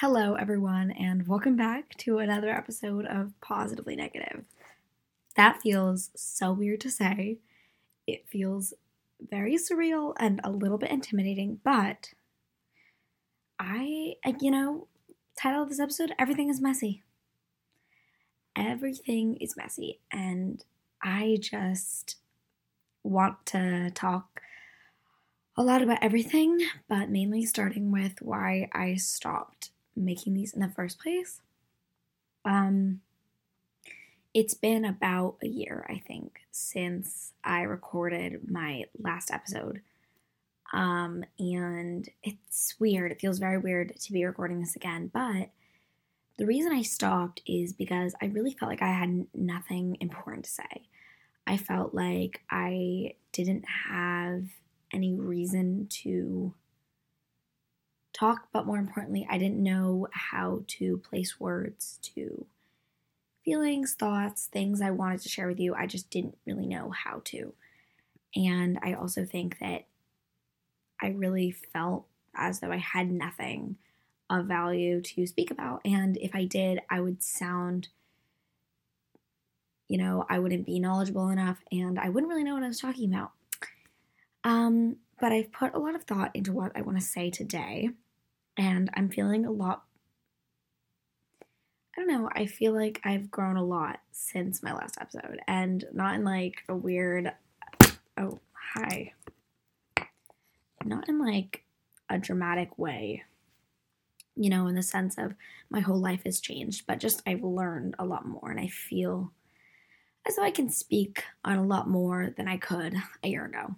Hello, everyone, and welcome back to another episode of Positively Negative. That feels so weird to say. It feels very surreal and a little bit intimidating, but I, you know, title of this episode Everything is Messy. Everything is messy, and I just want to talk a lot about everything, but mainly starting with why I stopped making these in the first place. Um, it's been about a year, I think, since I recorded my last episode. Um, and it's weird. It feels very weird to be recording this again, but the reason I stopped is because I really felt like I had nothing important to say. I felt like I didn't have any reason to talk, but more importantly, I didn't know how to place words to feelings, thoughts, things I wanted to share with you. I just didn't really know how to. And I also think that I really felt as though I had nothing of value to speak about. And if I did, I would sound, you know, I wouldn't be knowledgeable enough and I wouldn't really know what I was talking about. Um, but I've put a lot of thought into what I want to say today and I'm feeling a lot. I don't know, I feel like I've grown a lot since my last episode, and not in like a weird. Oh, hi. Not in like a dramatic way, you know, in the sense of my whole life has changed, but just I've learned a lot more, and I feel as though I can speak on a lot more than I could a year ago.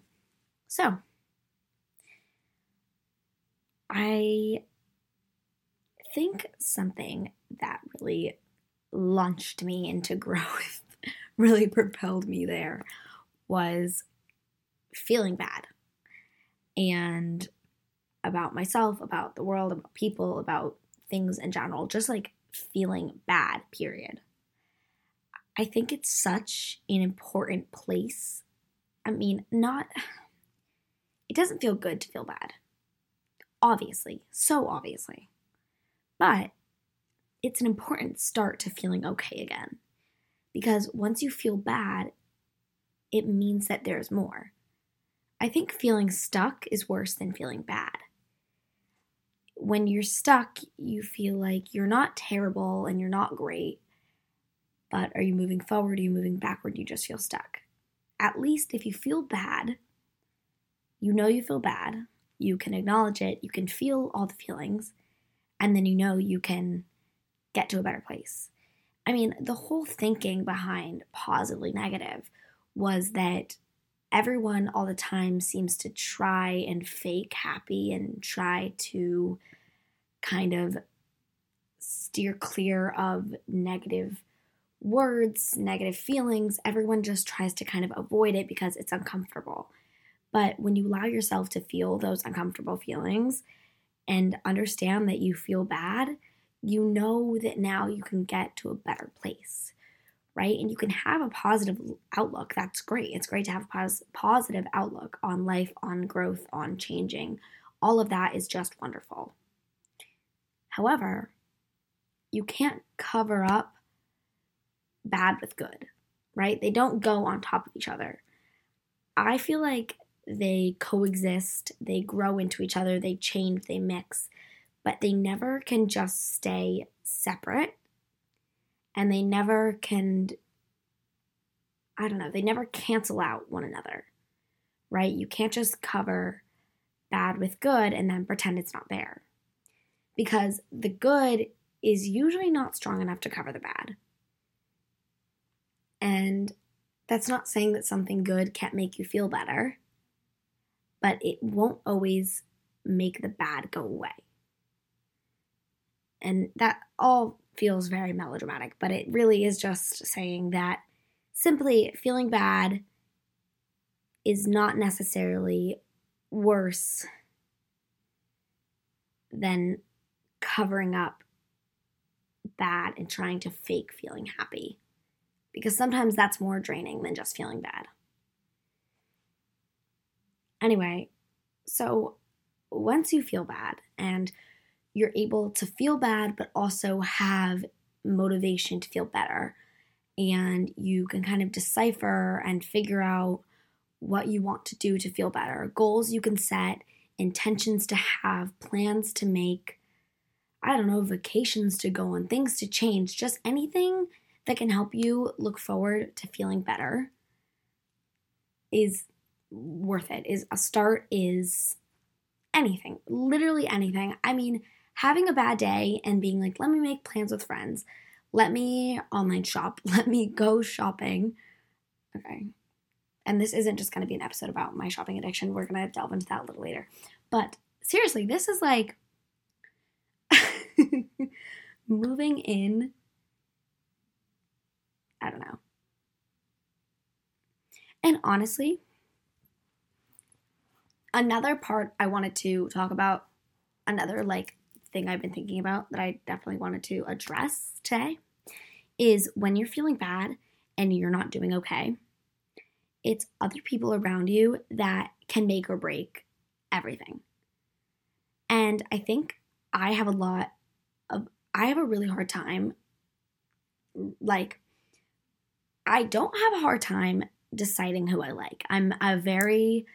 So, I think something that really launched me into growth, really propelled me there, was feeling bad. And about myself, about the world, about people, about things in general, just like feeling bad, period. I think it's such an important place. I mean, not, it doesn't feel good to feel bad. Obviously, so obviously. But it's an important start to feeling okay again. Because once you feel bad, it means that there's more. I think feeling stuck is worse than feeling bad. When you're stuck, you feel like you're not terrible and you're not great, but are you moving forward? Are you moving backward? You just feel stuck. At least if you feel bad, you know you feel bad, you can acknowledge it, you can feel all the feelings, and then you know you can get to a better place. I mean, the whole thinking behind positively negative was that everyone all the time seems to try and fake happy and try to kind of steer clear of negative words, negative feelings. Everyone just tries to kind of avoid it because it's uncomfortable. But when you allow yourself to feel those uncomfortable feelings, and understand that you feel bad, you know that now you can get to a better place, right? And you can have a positive outlook. That's great. It's great to have a pos- positive outlook on life, on growth, on changing. All of that is just wonderful. However, you can't cover up bad with good, right? They don't go on top of each other. I feel like they coexist, they grow into each other, they change, they mix, but they never can just stay separate and they never can I don't know, they never cancel out one another. Right? You can't just cover bad with good and then pretend it's not there. Because the good is usually not strong enough to cover the bad. And that's not saying that something good can't make you feel better but it won't always make the bad go away. And that all feels very melodramatic, but it really is just saying that simply feeling bad is not necessarily worse than covering up bad and trying to fake feeling happy. Because sometimes that's more draining than just feeling bad. Anyway, so once you feel bad and you're able to feel bad, but also have motivation to feel better. And you can kind of decipher and figure out what you want to do to feel better, goals you can set, intentions to have, plans to make, I don't know, vacations to go on, things to change, just anything that can help you look forward to feeling better is worth it. Is a start is anything, literally anything. I mean, having a bad day and being like, let me make plans with friends, let me online shop, let me go shopping. Okay. And this isn't just going to be an episode about my shopping addiction. We're going to delve into that a little later. But seriously, this is like moving in. I don't know. And honestly, another part I wanted to talk about, another like thing I've been thinking about that I definitely wanted to address today is when you're feeling bad and you're not doing okay, it's other people around you that can make or break everything. And I think I have a lot of, I have a really hard time. Like, I don't have a hard time deciding who I like. I'm a very,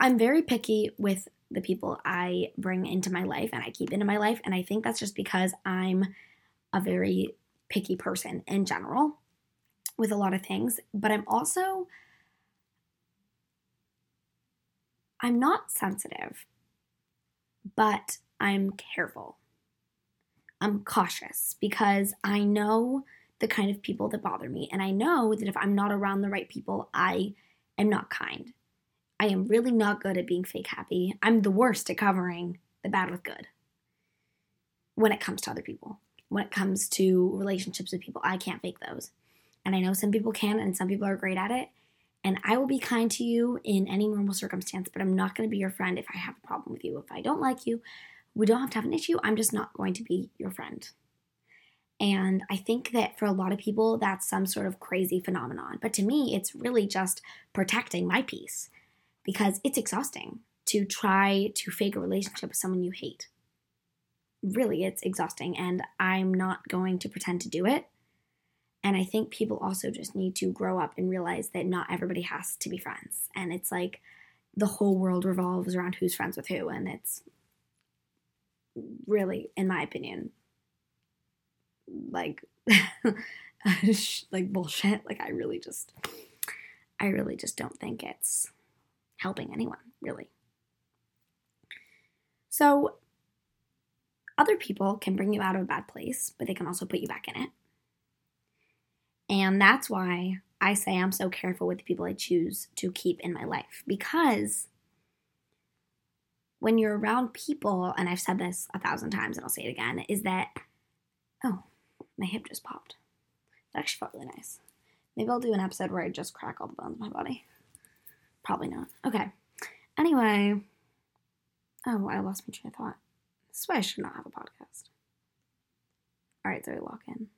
I'm very picky with the people I bring into my life and I keep into my life. And I think that's just because I'm a very picky person in general with a lot of things. But I'm also, I'm not sensitive, but I'm careful. I'm cautious because I know the kind of people that bother me. And I know that if I'm not around the right people, I am not kind. I am really not good at being fake happy. I'm the worst at covering the bad with good when it comes to other people. When it comes to relationships with people, I can't fake those. And I know some people can, and some people are great at it. And I will be kind to you in any normal circumstance, but I'm not going to be your friend if I have a problem with you. If I don't like you, we don't have to have an issue. I'm just not going to be your friend. And I think that for a lot of people, that's some sort of crazy phenomenon. But to me, it's really just protecting my peace because it's exhausting to try to fake a relationship with someone you hate. Really, it's exhausting, and I'm not going to pretend to do it. And I think people also just need to grow up and realize that not everybody has to be friends. And it's like the whole world revolves around who's friends with who. And it's really, in my opinion, like, like bullshit. Like, I really just, I really just don't think it's helping anyone, really. So, other people can bring you out of a bad place, but they can also put you back in it. And that's why I say I'm so careful with the people I choose to keep in my life because when you're around people, and I've said this a thousand times and I'll say it again, is that, oh, my hip just popped. That actually felt really nice. Maybe I'll do an episode where I just crack all the bones in my body. Probably not. Okay. Anyway. Oh, I lost my train of thought. This is why I should not have a podcast. Alright, so I lock in.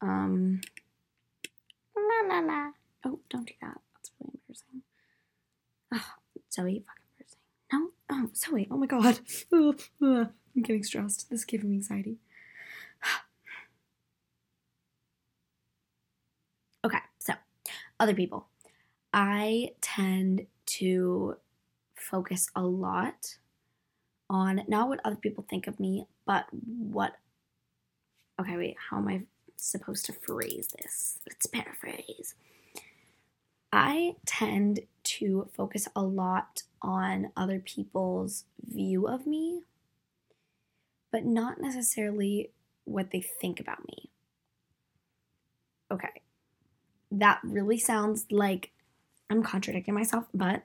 Um. La, la, la. Oh, don't do that. That's really embarrassing. Oh, Zoe, fucking embarrassing. No? Oh, Zoe, oh my god. I'm getting stressed. This is giving me anxiety. okay, so, other people. I tend to focus a lot on not what other people think of me, but what. Okay, wait, how am I supposed to phrase this? Let's paraphrase. I tend to focus a lot on other people's view of me, but not necessarily what they think about me. Okay, that really sounds like I'm contradicting myself, but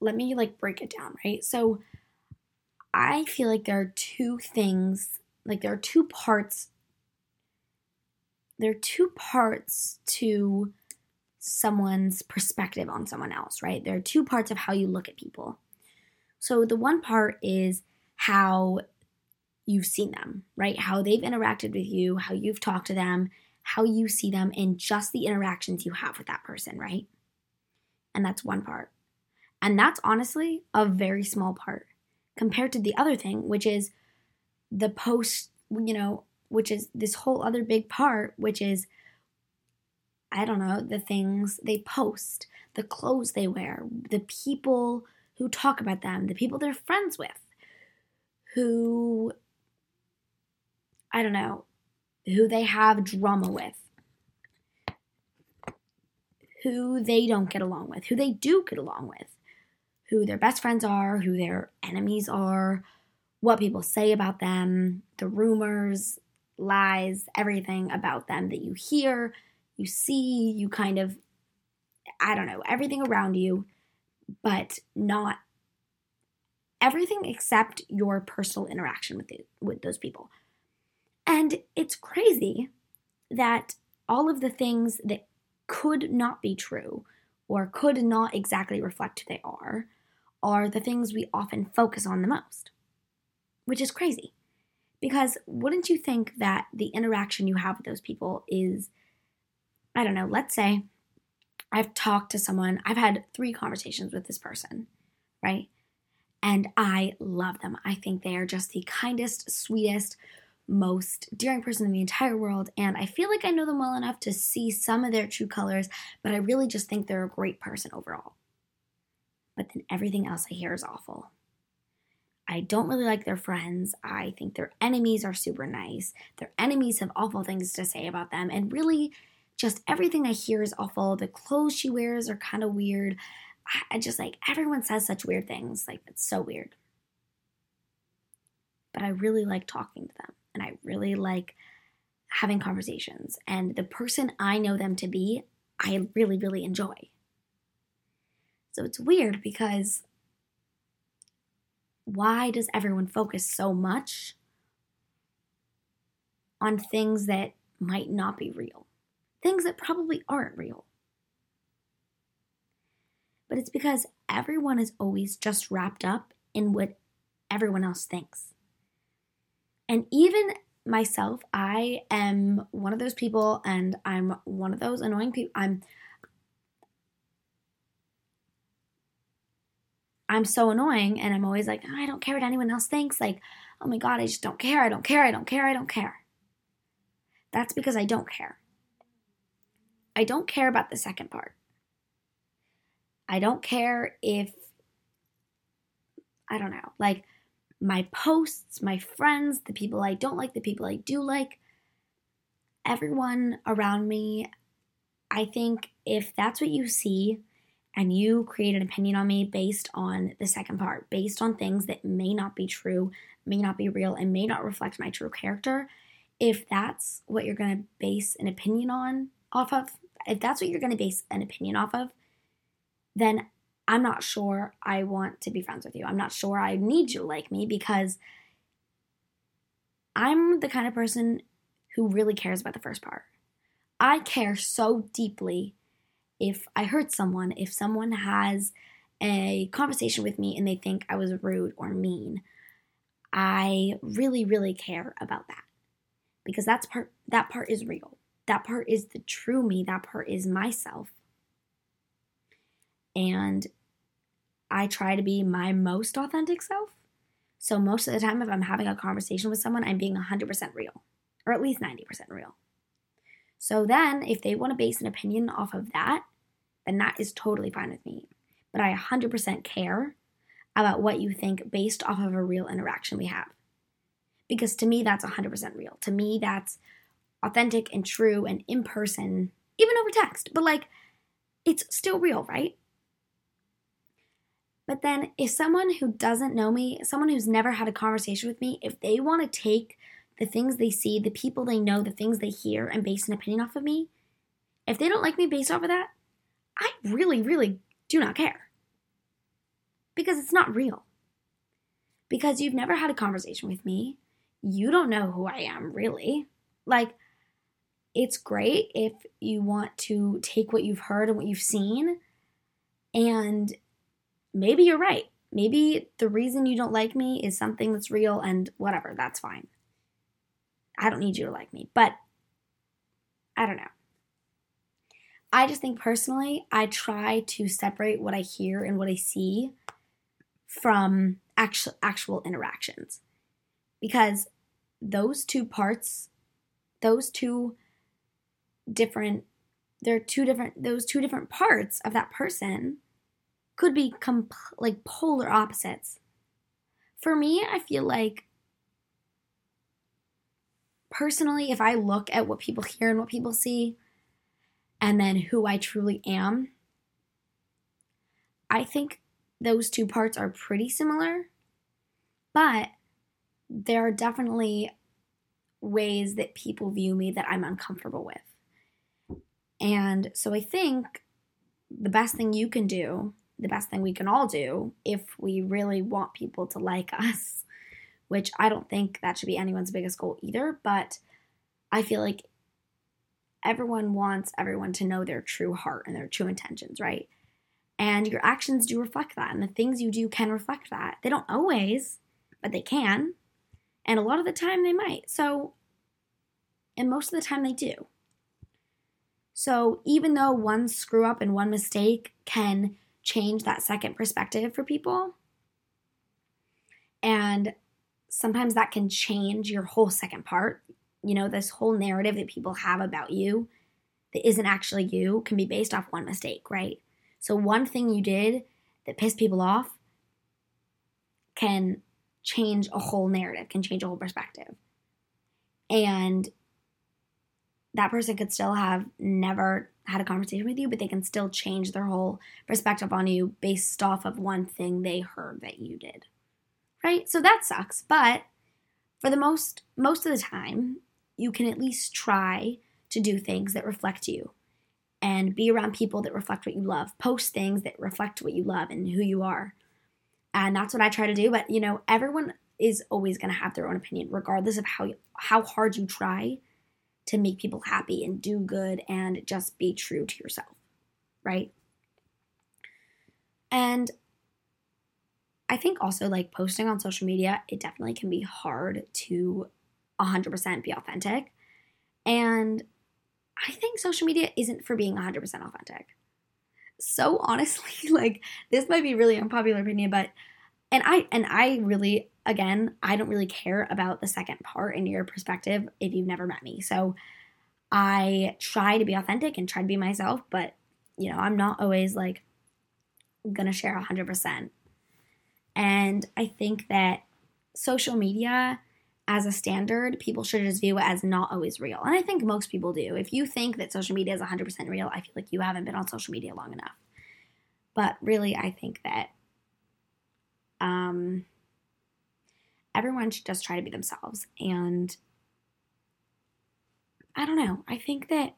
let me like break it down, right? So I feel like there are two things, like there are two parts there are two parts to someone's perspective on someone else, right? There are two parts of how you look at people. So the one part is how you've seen them, right? How they've interacted with you, how you've talked to them, how you see them, and just the interactions you have with that person, right? And that's one part. And that's honestly a very small part compared to the other thing, which is the post, you know, which is this whole other big part, which is, I don't know, the things they post, the clothes they wear, the people who talk about them, the people they're friends with, who, I don't know, who they have drama with, who they don't get along with, who they do get along with, who their best friends are, who their enemies are, what people say about them, the rumors, lies, everything about them that you hear, you see, you kind of, I don't know, everything around you, but not everything except your personal interaction with the, with those people. And it's crazy that all of the things that could not be true or could not exactly reflect who they are are the things we often focus on the most, which is crazy. Because wouldn't you think that the interaction you have with those people is, I don't know, let's say I've talked to someone, I've had three conversations with this person, right? And I love them. I think they are just the kindest, sweetest, most daring person in the entire world. And I feel like I know them well enough to see some of their true colors, but I really just think they're a great person overall. But then everything else I hear is awful. I don't really like their friends. I think their enemies are super nice. Their enemies have awful things to say about them. And really, just everything I hear is awful. The clothes she wears are kind of weird. I just like everyone says such weird things. Like, it's so weird. But I really like talking to them and I really like having conversations. And the person I know them to be, I really, really enjoy. So it's weird because why does everyone focus so much on things that might not be real? Things that probably aren't real. But it's because everyone is always just wrapped up in what everyone else thinks. And even myself, I am one of those people, and I'm one of those annoying people. I'm I'm so annoying and I'm always like, oh, I don't care what anyone else thinks. Like, oh my God, I just don't care. I don't care. I don't care. I don't care. That's because I don't care. I don't care about the second part. I don't care if, I don't know, like my posts, my friends, the people I don't like, the people I do like, everyone around me. I think if that's what you see, and you create an opinion on me based on the second part, based on things that may not be true, may not be real, and may not reflect my true character, if that's what you're going to base an opinion on off of, if that's what you're going to base an opinion off of, then I'm not sure I want to be friends with you. I'm not sure I need you to like me because I'm the kind of person who really cares about the first part. I care so deeply if I hurt someone, if someone has a conversation with me and they think I was rude or mean, I really, really care about that. Because that's part that part is real. That part is the true me. That part is myself. And I try to be my most authentic self. So most of the time if I'm having a conversation with someone, I'm being 100% real, or at least 90% real. So then, if they want to base an opinion off of that, then that is totally fine with me. But I 100% care about what you think based off of a real interaction we have. Because to me, that's 100% real. To me, that's authentic and true and in person, even over text. But like, it's still real, right? But then, if someone who doesn't know me, someone who's never had a conversation with me, if they want to take the things they see, the people they know, the things they hear, and base an opinion off of me, if they don't like me based off of that, I really, really do not care. Because it's not real. Because you've never had a conversation with me. You don't know who I am, really. Like, it's great if you want to take what you've heard and what you've seen, and maybe you're right. Maybe the reason you don't like me is something that's real and whatever, that's fine. I don't need you to like me. But I don't know. I just think personally, I try to separate what I hear and what I see from actual actual interactions. Because those two parts, those two different there are two different those two different parts of that person could be comp- like polar opposites. For me, I feel like personally, if I look at what people hear and what people see, and then who I truly am, I think those two parts are pretty similar, but there are definitely ways that people view me that I'm uncomfortable with. And so I think the best thing you can do, the best thing we can all do, if we really want people to like us, which I don't think that should be anyone's biggest goal either, but I feel like everyone wants everyone to know their true heart and their true intentions, right? And your actions do reflect that, and the things you do can reflect that. They don't always, but they can. And a lot of the time they might. So, and most of the time they do. So, even though one screw up and one mistake can change that second perspective for people, and sometimes that can change your whole second part, you know, this whole narrative that people have about you that isn't actually you can be based off one mistake, right? So, one thing you did that pissed people off can change a whole narrative, can change a whole perspective. And that person could still have never had a conversation with you, but they can still change their whole perspective on you based off of one thing they heard that you did. Right? So that sucks, but for the most most of the time, you can at least try to do things that reflect you and be around people that reflect what you love. Post things that reflect what you love and who you are. And that's what I try to do, but you know, everyone is always going to have their own opinion regardless of how how hard you try to make people happy and do good and just be true to yourself, right? And I think also like posting on social media, it definitely can be hard to 100% be authentic. And I think social media isn't for being 100% authentic. So honestly, like this might be really unpopular opinion, but and I and I really again, I don't really care about the second part in your perspective if you've never met me. So I try to be authentic and try to be myself, but you know, I'm not always like gonna share 100%. And I think that social media as a standard, people should just view it as not always real. And I think most people do. If you think that social media is 100% real, I feel like you haven't been on social media long enough. But really, I think that um, everyone should just try to be themselves. And I don't know. I think that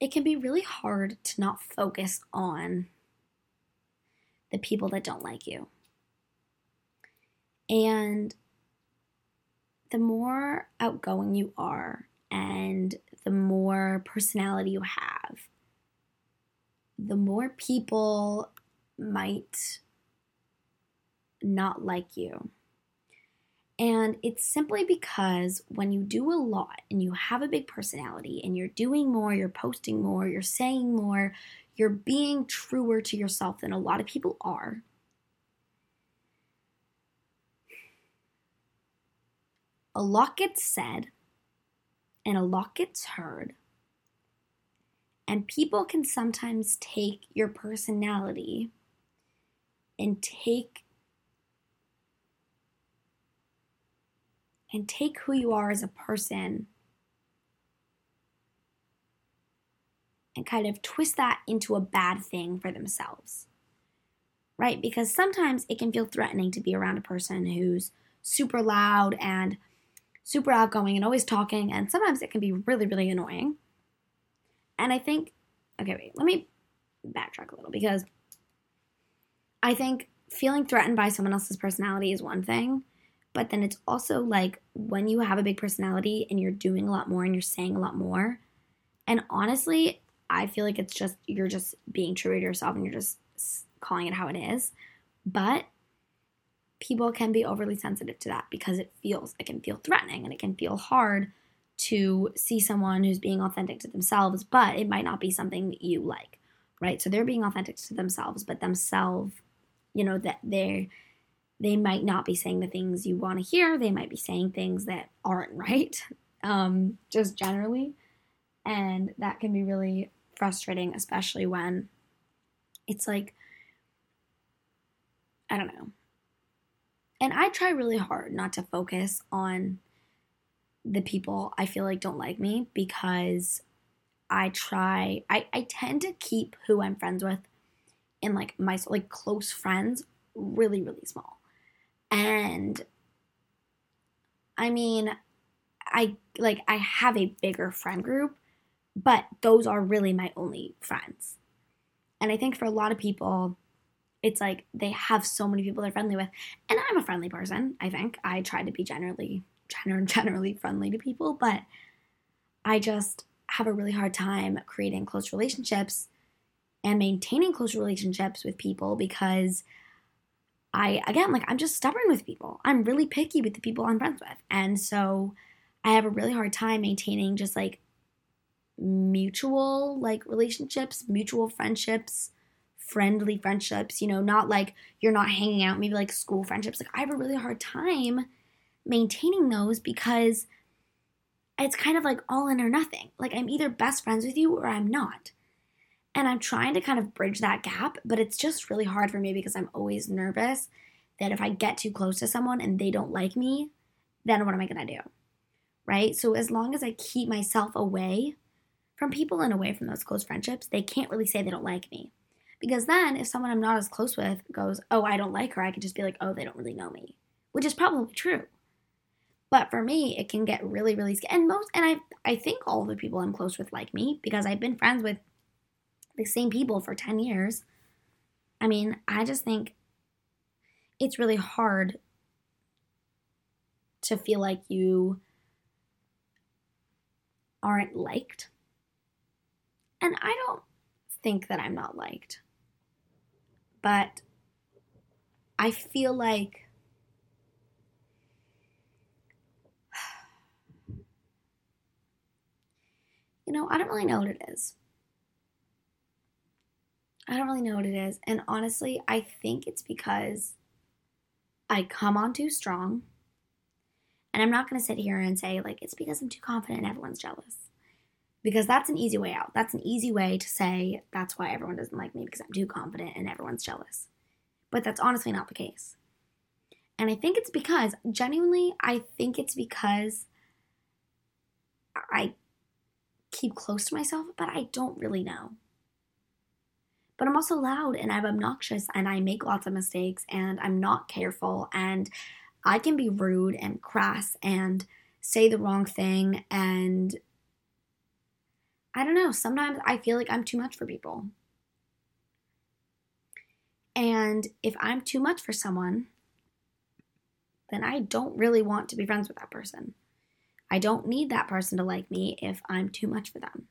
it can be really hard to not focus on the people that don't like you. And the more outgoing you are and the more personality you have, the more people might not like you. And it's simply because when you do a lot and you have a big personality and you're doing more, you're posting more, you're saying more, you're being truer to yourself than a lot of people are. A lot gets said and a lot gets heard. And people can sometimes take your personality and take and take who you are as a person and kind of twist that into a bad thing for themselves. Right? Because sometimes it can feel threatening to be around a person who's super loud and super outgoing and always talking, and sometimes it can be really, really annoying. And I think, okay, wait, let me backtrack a little because I think feeling threatened by someone else's personality is one thing, but then it's also like when you have a big personality and you're doing a lot more and you're saying a lot more. And honestly, I feel like it's just you're just being true to yourself and you're just calling it how it is. But people can be overly sensitive to that because it feels it can feel threatening and it can feel hard to see someone who's being authentic to themselves, but it might not be something that you like. right? So they're being authentic to themselves, but themselves, you know, that they're they might not be saying the things you want to hear. They might be saying things that aren't right, um, just generally. And that can be really frustrating, especially when it's like, I don't know. And I try really hard not to focus on the people I feel like don't like me because I try, I, I tend to keep who I'm friends with in like my like close friends really, really small. And I mean, I like I have a bigger friend group, but those are really my only friends. And I think for a lot of people, it's like they have so many people they're friendly with. And I'm a friendly person, I think. I try to be generally friendly to people, but I just have a really hard time creating close relationships and maintaining close relationships with people because I, again, like I'm just stubborn with people. I'm really picky with the people I'm friends with. And so I have a really hard time maintaining just like mutual like relationships, mutual friendships, friendly friendships, you know, not like you're not hanging out, maybe like school friendships. Like I have a really hard time maintaining those because it's kind of like all in or nothing. Like I'm either best friends with you or I'm not. And I'm trying to kind of bridge that gap, but it's just really hard for me because I'm always nervous that if I get too close to someone and they don't like me, then what am I going to do? Right? So as long as I keep myself away from people and away from those close friendships, they can't really say they don't like me. Because then if someone I'm not as close with goes, "Oh, I don't like her," I can just be like, "Oh, they don't really know me." Which is probably true. But for me, it can get really, really scary. And most, and I, I think all the people I'm close with like me because I've been friends with the same people for 10 years. I mean, I just think it's really hard to feel like you aren't liked. And I don't think that I'm not liked. But I feel like know, I don't really know what it is. I don't really know what it is. And honestly, I think it's because I come on too strong. And I'm not going to sit here and say, like, it's because I'm too confident and everyone's jealous. Because that's an easy way out. That's an easy way to say that's why everyone doesn't like me because I'm too confident and everyone's jealous. But that's honestly not the case. And I think it's because, genuinely, I think it's because I keep close to myself, but I don't really know. But I'm also loud and I'm obnoxious and I make lots of mistakes and I'm not careful and I can be rude and crass and say the wrong thing and I don't know, sometimes I feel like I'm too much for people. And if I'm too much for someone, then I don't really want to be friends with that person. I don't need that person to like me if I'm too much for them.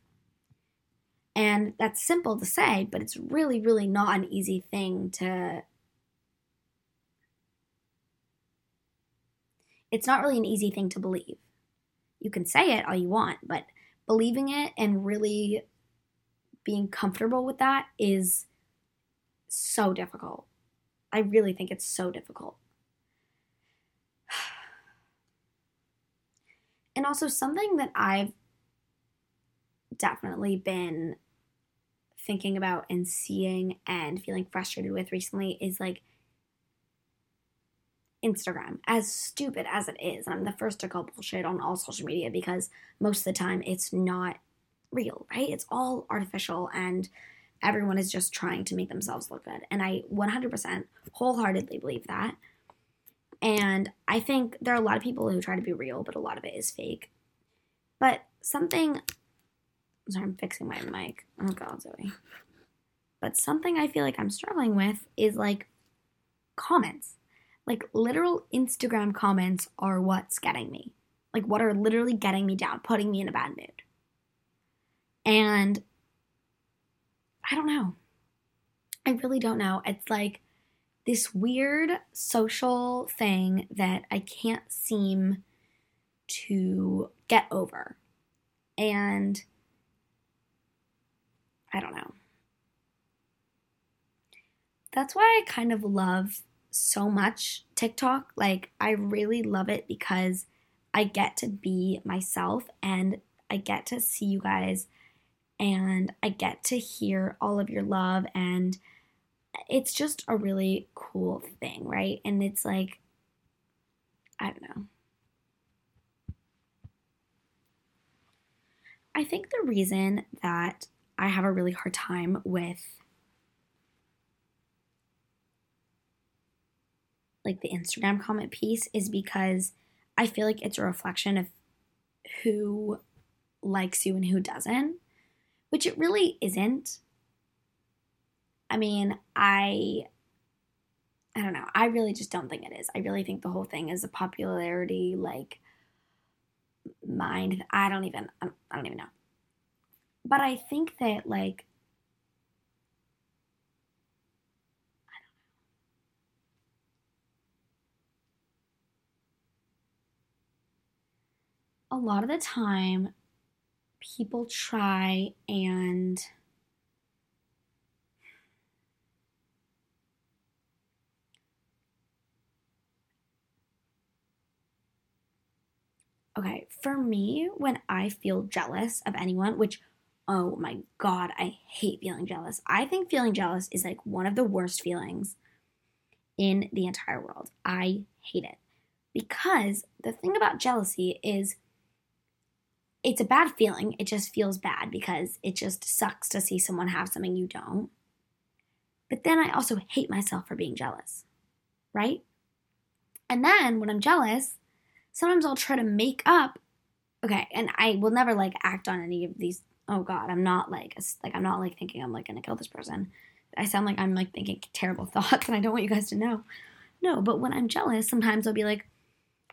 And that's simple to say, but it's really, really not an easy thing to. It's not really an easy thing to believe. You can say it all you want, but believing it and really being comfortable with that is so difficult. I really think it's so difficult. And also, something that I've definitely been thinking about and seeing and feeling frustrated with recently is like Instagram, as stupid as it is. I'm the first to call bullshit on all social media because most of the time it's not real, right? It's all artificial and everyone is just trying to make themselves look good. And I 100% wholeheartedly believe that. And I think there are a lot of people who try to be real, but a lot of it is fake. But something Sorry, I'm fixing my mic. Oh god, Zoe. But something I feel like I'm struggling with is like comments. Like literal Instagram comments are what's getting me. Like what are literally getting me down, putting me in a bad mood. And I don't know. I really don't know. It's like this weird social thing that I can't seem to get over. And I don't know. that's why I kind of love so much TikTok. Like, I really love it because I get to be myself and I get to see you guys and I get to hear all of your love and it's just a really cool thing, right? And it's like I don't know. I think the reason that I have a really hard time with like the Instagram comment piece is because I feel like it's a reflection of who likes you and who doesn't, which it really isn't. I mean, I I don't know. I really just don't think it is. I really think the whole thing is a popularity like mind. I don't even I don't even know. But I think that like a lot of the time people try and Okay, for me, when I feel jealous of anyone, which, oh my god, I hate feeling jealous. I think feeling jealous is like one of the worst feelings in the entire world. I hate it. Because the thing about jealousy is it's a bad feeling. It just feels bad because it just sucks to see someone have something you don't. But then I also hate myself for being jealous, right? And then when I'm jealous, sometimes I'll try to make up. Okay, and I will never like act on any of these. Oh God, I'm not like like I'm not like thinking I'm like gonna kill this person. I sound like I'm like thinking terrible thoughts, and I don't want you guys to know. No, but when I'm jealous, sometimes I'll be like,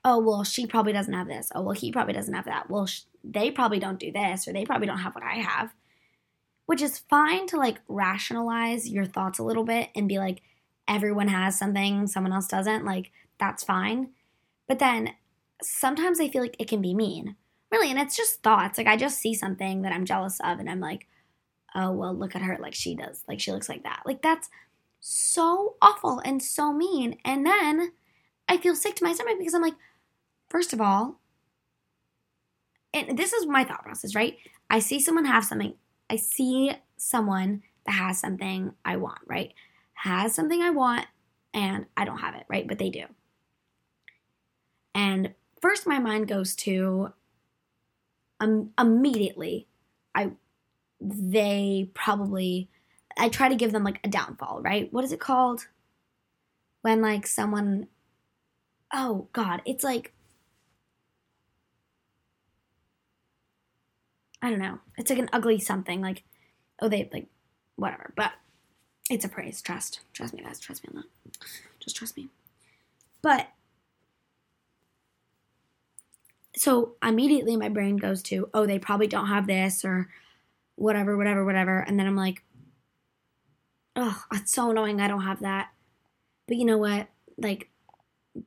oh well, she probably doesn't have this. Oh well, he probably doesn't have that. Well, sh- they probably don't do this or they probably don't have what I have. Which is fine to like rationalize your thoughts a little bit and be like, everyone has something, someone else doesn't. Like, that's fine. But then sometimes I feel like it can be mean. Really, and it's just thoughts. Like, I just see something that I'm jealous of and I'm like, oh, well, look at her. Like, she does. Like, she looks like that. Like, that's so awful and so mean. And then I feel sick to my stomach because I'm like, first of all, and this is my thought process, right? I see someone have something, I see someone that has something I want, right? Has something I want and I don't have it, right? But they do. And first my mind goes to um, immediately I they probably I try to give them like a downfall, right? What is it called? When like someone oh god, it's like I don't know. It's like an ugly something. Like, oh, they like whatever. But it's a praise. Trust. Trust me, guys. Trust me on that. Just trust me. But so immediately my brain goes to, oh, they probably don't have this or whatever, whatever, whatever. And then I'm like, oh, it's so annoying. I don't have that. But you know what? Like,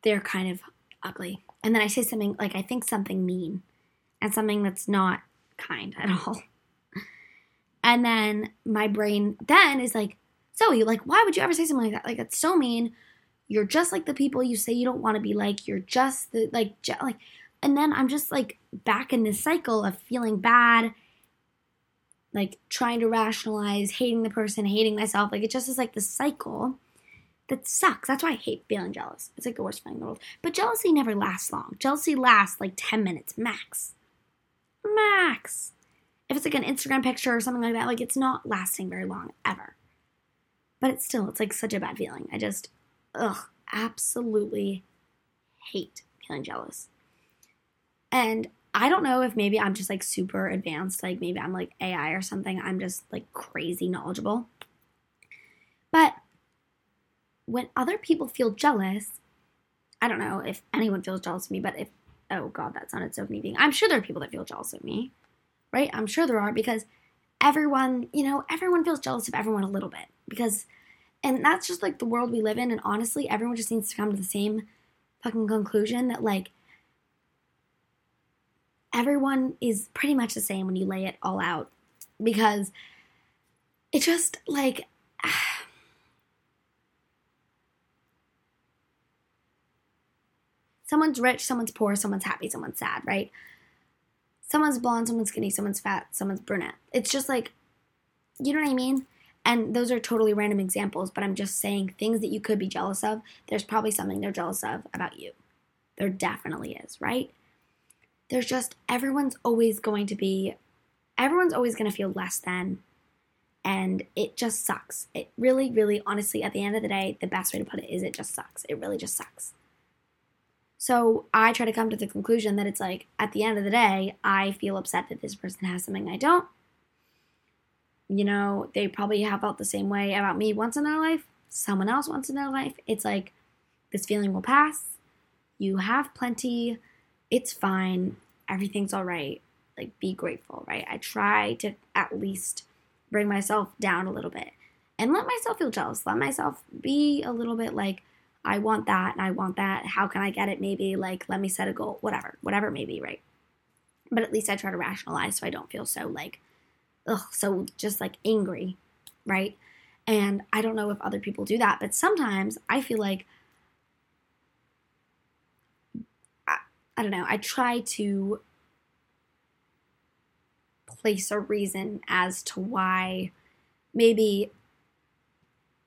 they're kind of ugly. And then I say something like, I think something mean and something that's not kind at all. And then my brain then is like, Zoe, like, why would you ever say something like that? Like, that's so mean. You're just like the people you say you don't want to be like. You're just the, like, je- like, and then I'm just like back in this cycle of feeling bad, like trying to rationalize, hating the person, hating myself. Like, it just is like the cycle that sucks. That's why I hate feeling jealous. It's like the worst feeling in the world. But jealousy never lasts long. Jealousy lasts like 10 minutes max max. If it's like an Instagram picture or something like that, like it's not lasting very long ever. But it's still, it's like such a bad feeling. I just, ugh, absolutely hate feeling jealous. And I don't know if maybe I'm just like super advanced, like maybe I'm like AI or something. I'm just like crazy knowledgeable. But when other people feel jealous, I don't know if anyone feels jealous of me, but if oh god, that sounded so mean. I'm sure there are people that feel jealous of me, right? I'm sure there are because everyone, you know, everyone feels jealous of everyone a little bit because, and that's just like the world we live in. And honestly, everyone just needs to come to the same fucking conclusion that like everyone is pretty much the same when you lay it all out because it just like someone's rich, someone's poor, someone's happy, someone's sad, right? Someone's blonde, someone's skinny, someone's fat, someone's brunette. It's just like, you know what I mean? And those are totally random examples, but I'm just saying things that you could be jealous of. There's probably something they're jealous of about you. There definitely is, right? There's just, everyone's always going to be, everyone's always going to feel less than. And it just sucks. It really, really, honestly, at the end of the day, the best way to put it is it just sucks. It really just sucks. So I try to come to the conclusion that it's like, at the end of the day, I feel upset that this person has something I don't. You know, they probably have felt the same way about me once in their life, someone else once in their life. It's like, this feeling will pass. You have plenty. It's fine. Everything's all right. Like, be grateful, right? I try to at least bring myself down a little bit and let myself feel jealous. Let myself be a little bit like, I want that and I want that. How can I get it? Maybe like, let me set a goal, whatever, whatever it may be, right? But at least I try to rationalize so I don't feel so like, ugh, so just like angry, right? And I don't know if other people do that, but sometimes I feel like, I, don't know, I try to place a reason as to why maybe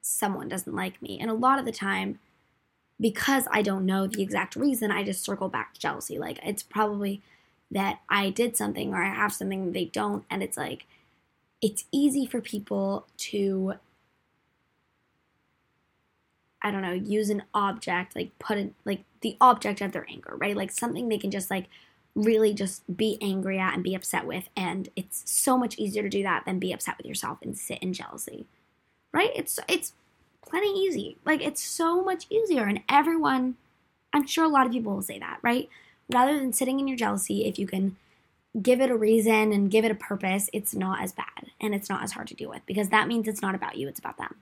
someone doesn't like me. And a lot of the time, because I don't know the exact reason, I just circle back to jealousy. Like it's probably that I did something or I have something they don't, and it's like it's easy for people to I don't know, use an object, like put it like the object of their anger, right? Like something they can just like really just be angry at and be upset with. And it's so much easier to do that than be upset with yourself and sit in jealousy. Right? It's it's plenty easy. Like it's so much easier. And everyone, I'm sure a lot of people will say that, right? Rather than sitting in your jealousy, if you can give it a reason and give it a purpose, it's not as bad and it's not as hard to deal with because that means it's not about you, it's about them.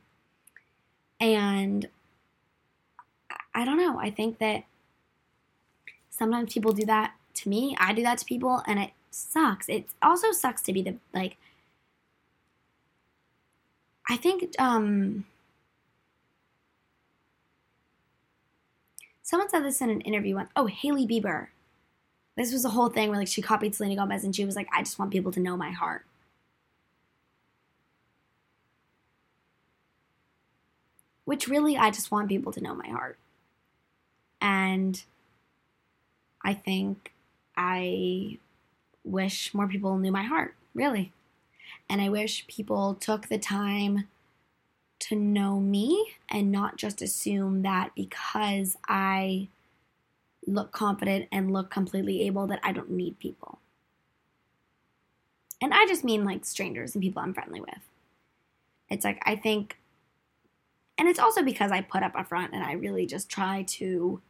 And I don't know. I think that sometimes people do that to me. I do that to people and it sucks. It also sucks to be the like I think um Someone said this in an interview once. Oh, Hailey Bieber. This was a whole thing where like she copied Selena Gomez and she was like, I just want people to know my heart. Which really, I just want people to know my heart. And I think I wish more people knew my heart, really. And I wish people took the time to know me and not just assume that because I look confident and look completely able that I don't need people. And I just mean like strangers and people I'm friendly with. It's like I think and it's also because I put up a front and I really just try to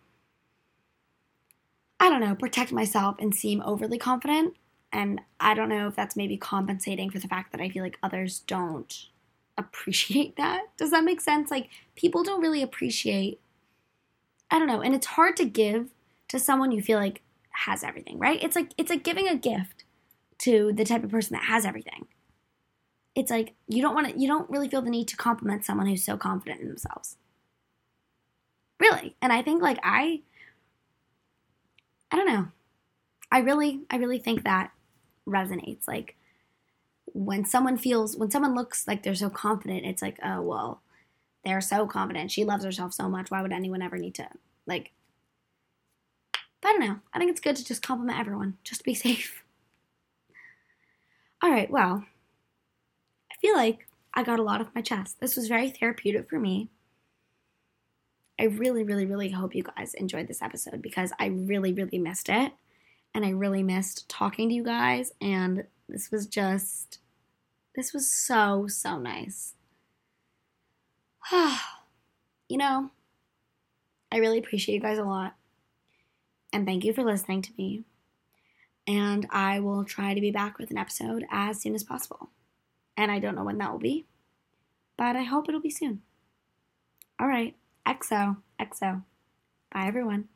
I don't know, protect myself and seem overly confident. And I don't know if that's maybe compensating for the fact that I feel like others don't appreciate that. Does that make sense? Like people don't really appreciate I don't know, and it's hard to give to someone you feel like has everything, right? It's like it's like giving a gift to the type of person that has everything. It's like you don't want to you don't really feel the need to compliment someone who's so confident in themselves. Really. And I think like I I don't know. I really I really think that resonates. Like when someone feels when someone looks like they're so confident it's like oh well they're so confident. She loves herself so much. Why would anyone ever need to like i don't know. I think it's good to just compliment everyone. Just to be safe. All right. Well i feel like i got a lot off my chest. This was very therapeutic for me i really really really hope you guys enjoyed this episode because i really really missed it and i really missed talking to you guys and this was just this was so, so nice. you know, I really appreciate you guys a lot. And thank you for listening to me. And I will try to be back with an episode as soon as possible. And I don't know when that will be, but I hope it'll be soon. All right, XO, XO. Bye, everyone.